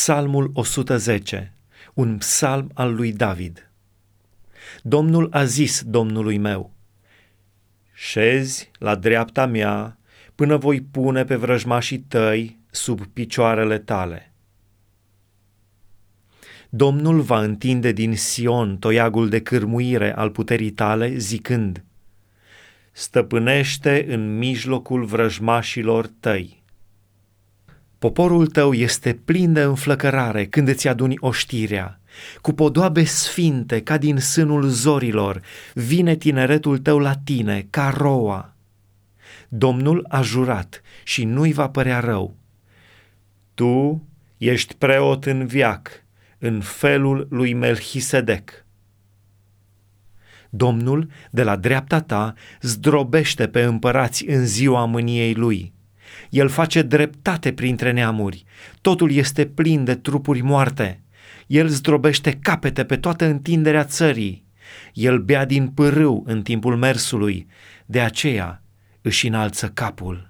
Psalmul 110, un psalm al lui David. Domnul a zis Domnului meu, Șezi la dreapta mea până voi pune pe vrăjmașii tăi sub picioarele tale. Domnul va întinde din Sion toiagul de cârmuire al puterii tale, zicând, Stăpânește în mijlocul vrăjmașilor tăi. Poporul tău este plin de înflăcărare când îți aduni oștirea. Cu podoabe sfinte ca din sânul zorilor, vine tineretul tău la tine ca roa. Domnul a jurat și nu-i va părea rău. Tu ești preot în viac, în felul lui Melchisedec. Domnul, de la dreapta ta, zdrobește pe împărați în ziua mâniei lui el face dreptate printre neamuri. Totul este plin de trupuri moarte. El zdrobește capete pe toată întinderea țării. El bea din pârâu în timpul mersului, de aceea își înalță capul.